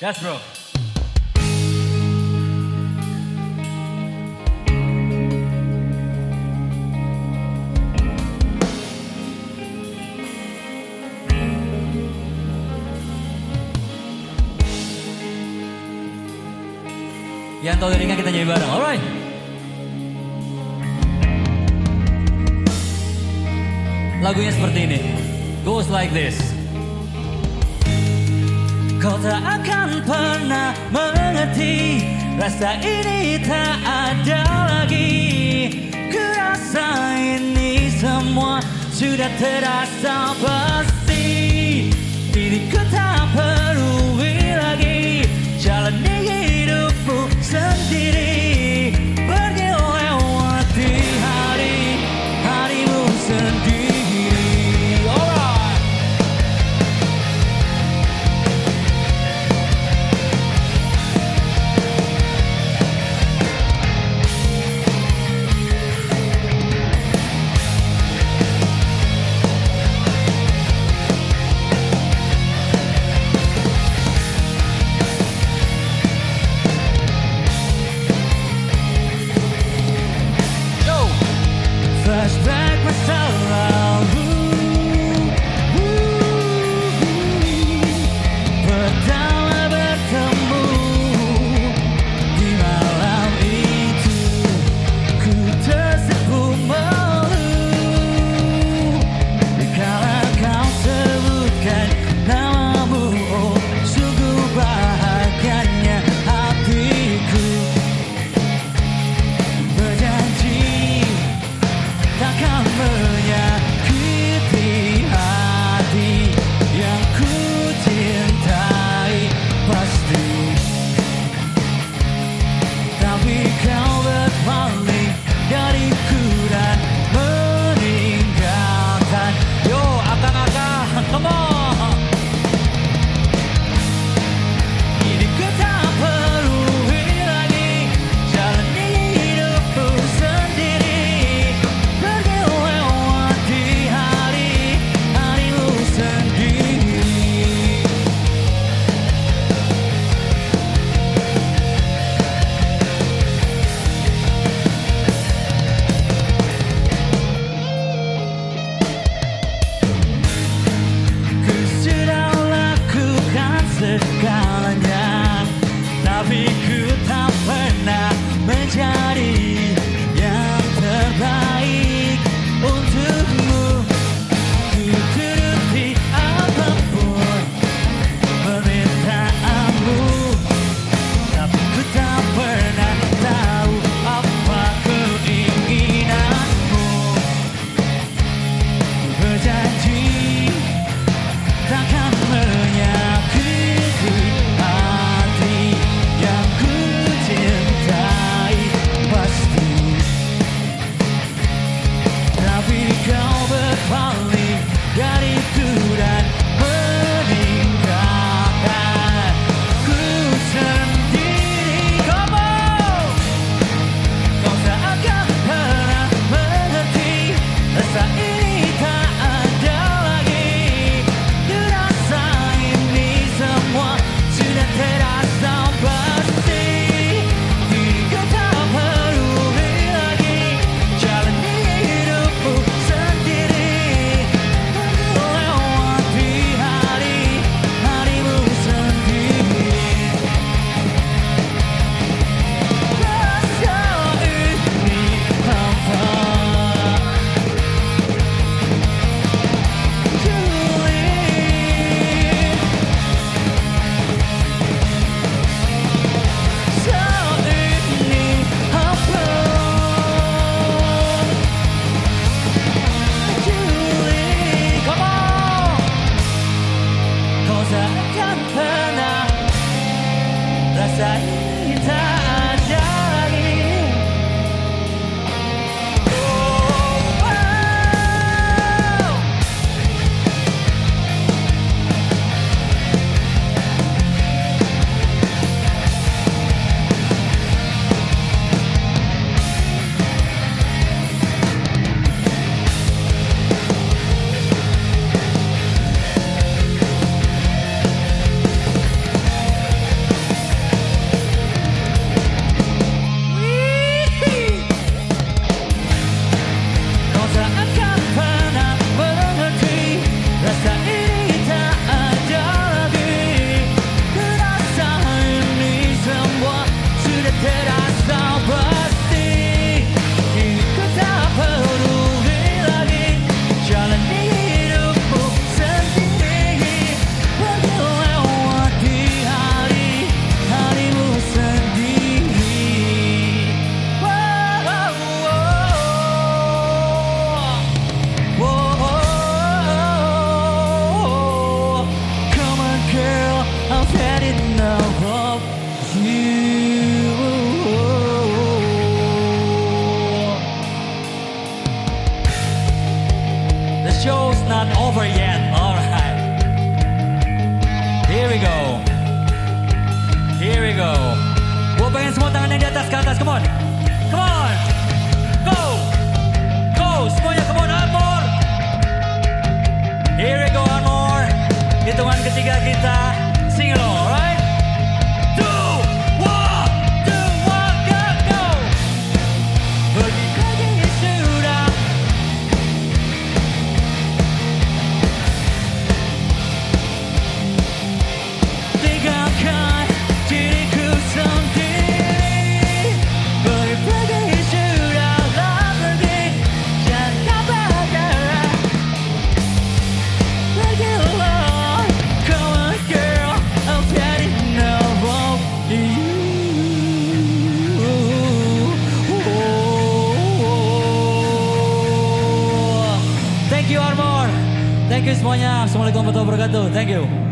Yes, bro. Yang tahu dari kita jadi bareng, alright. Lagunya seperti ini. Goes like this. Kau tak akan pernah mengerti Rasa ini tak ada lagi. Kerasa ini semua sudah terasa pasti Diriku tak perlu alright. Come on. Come on. Go. Go. Semuanya, come on, Armor. Here we go, Armor. Hitungan ketiga kita. Sing along, Thank you semuanya. Assalamualaikum warahmatullahi wabarakatuh. Thank you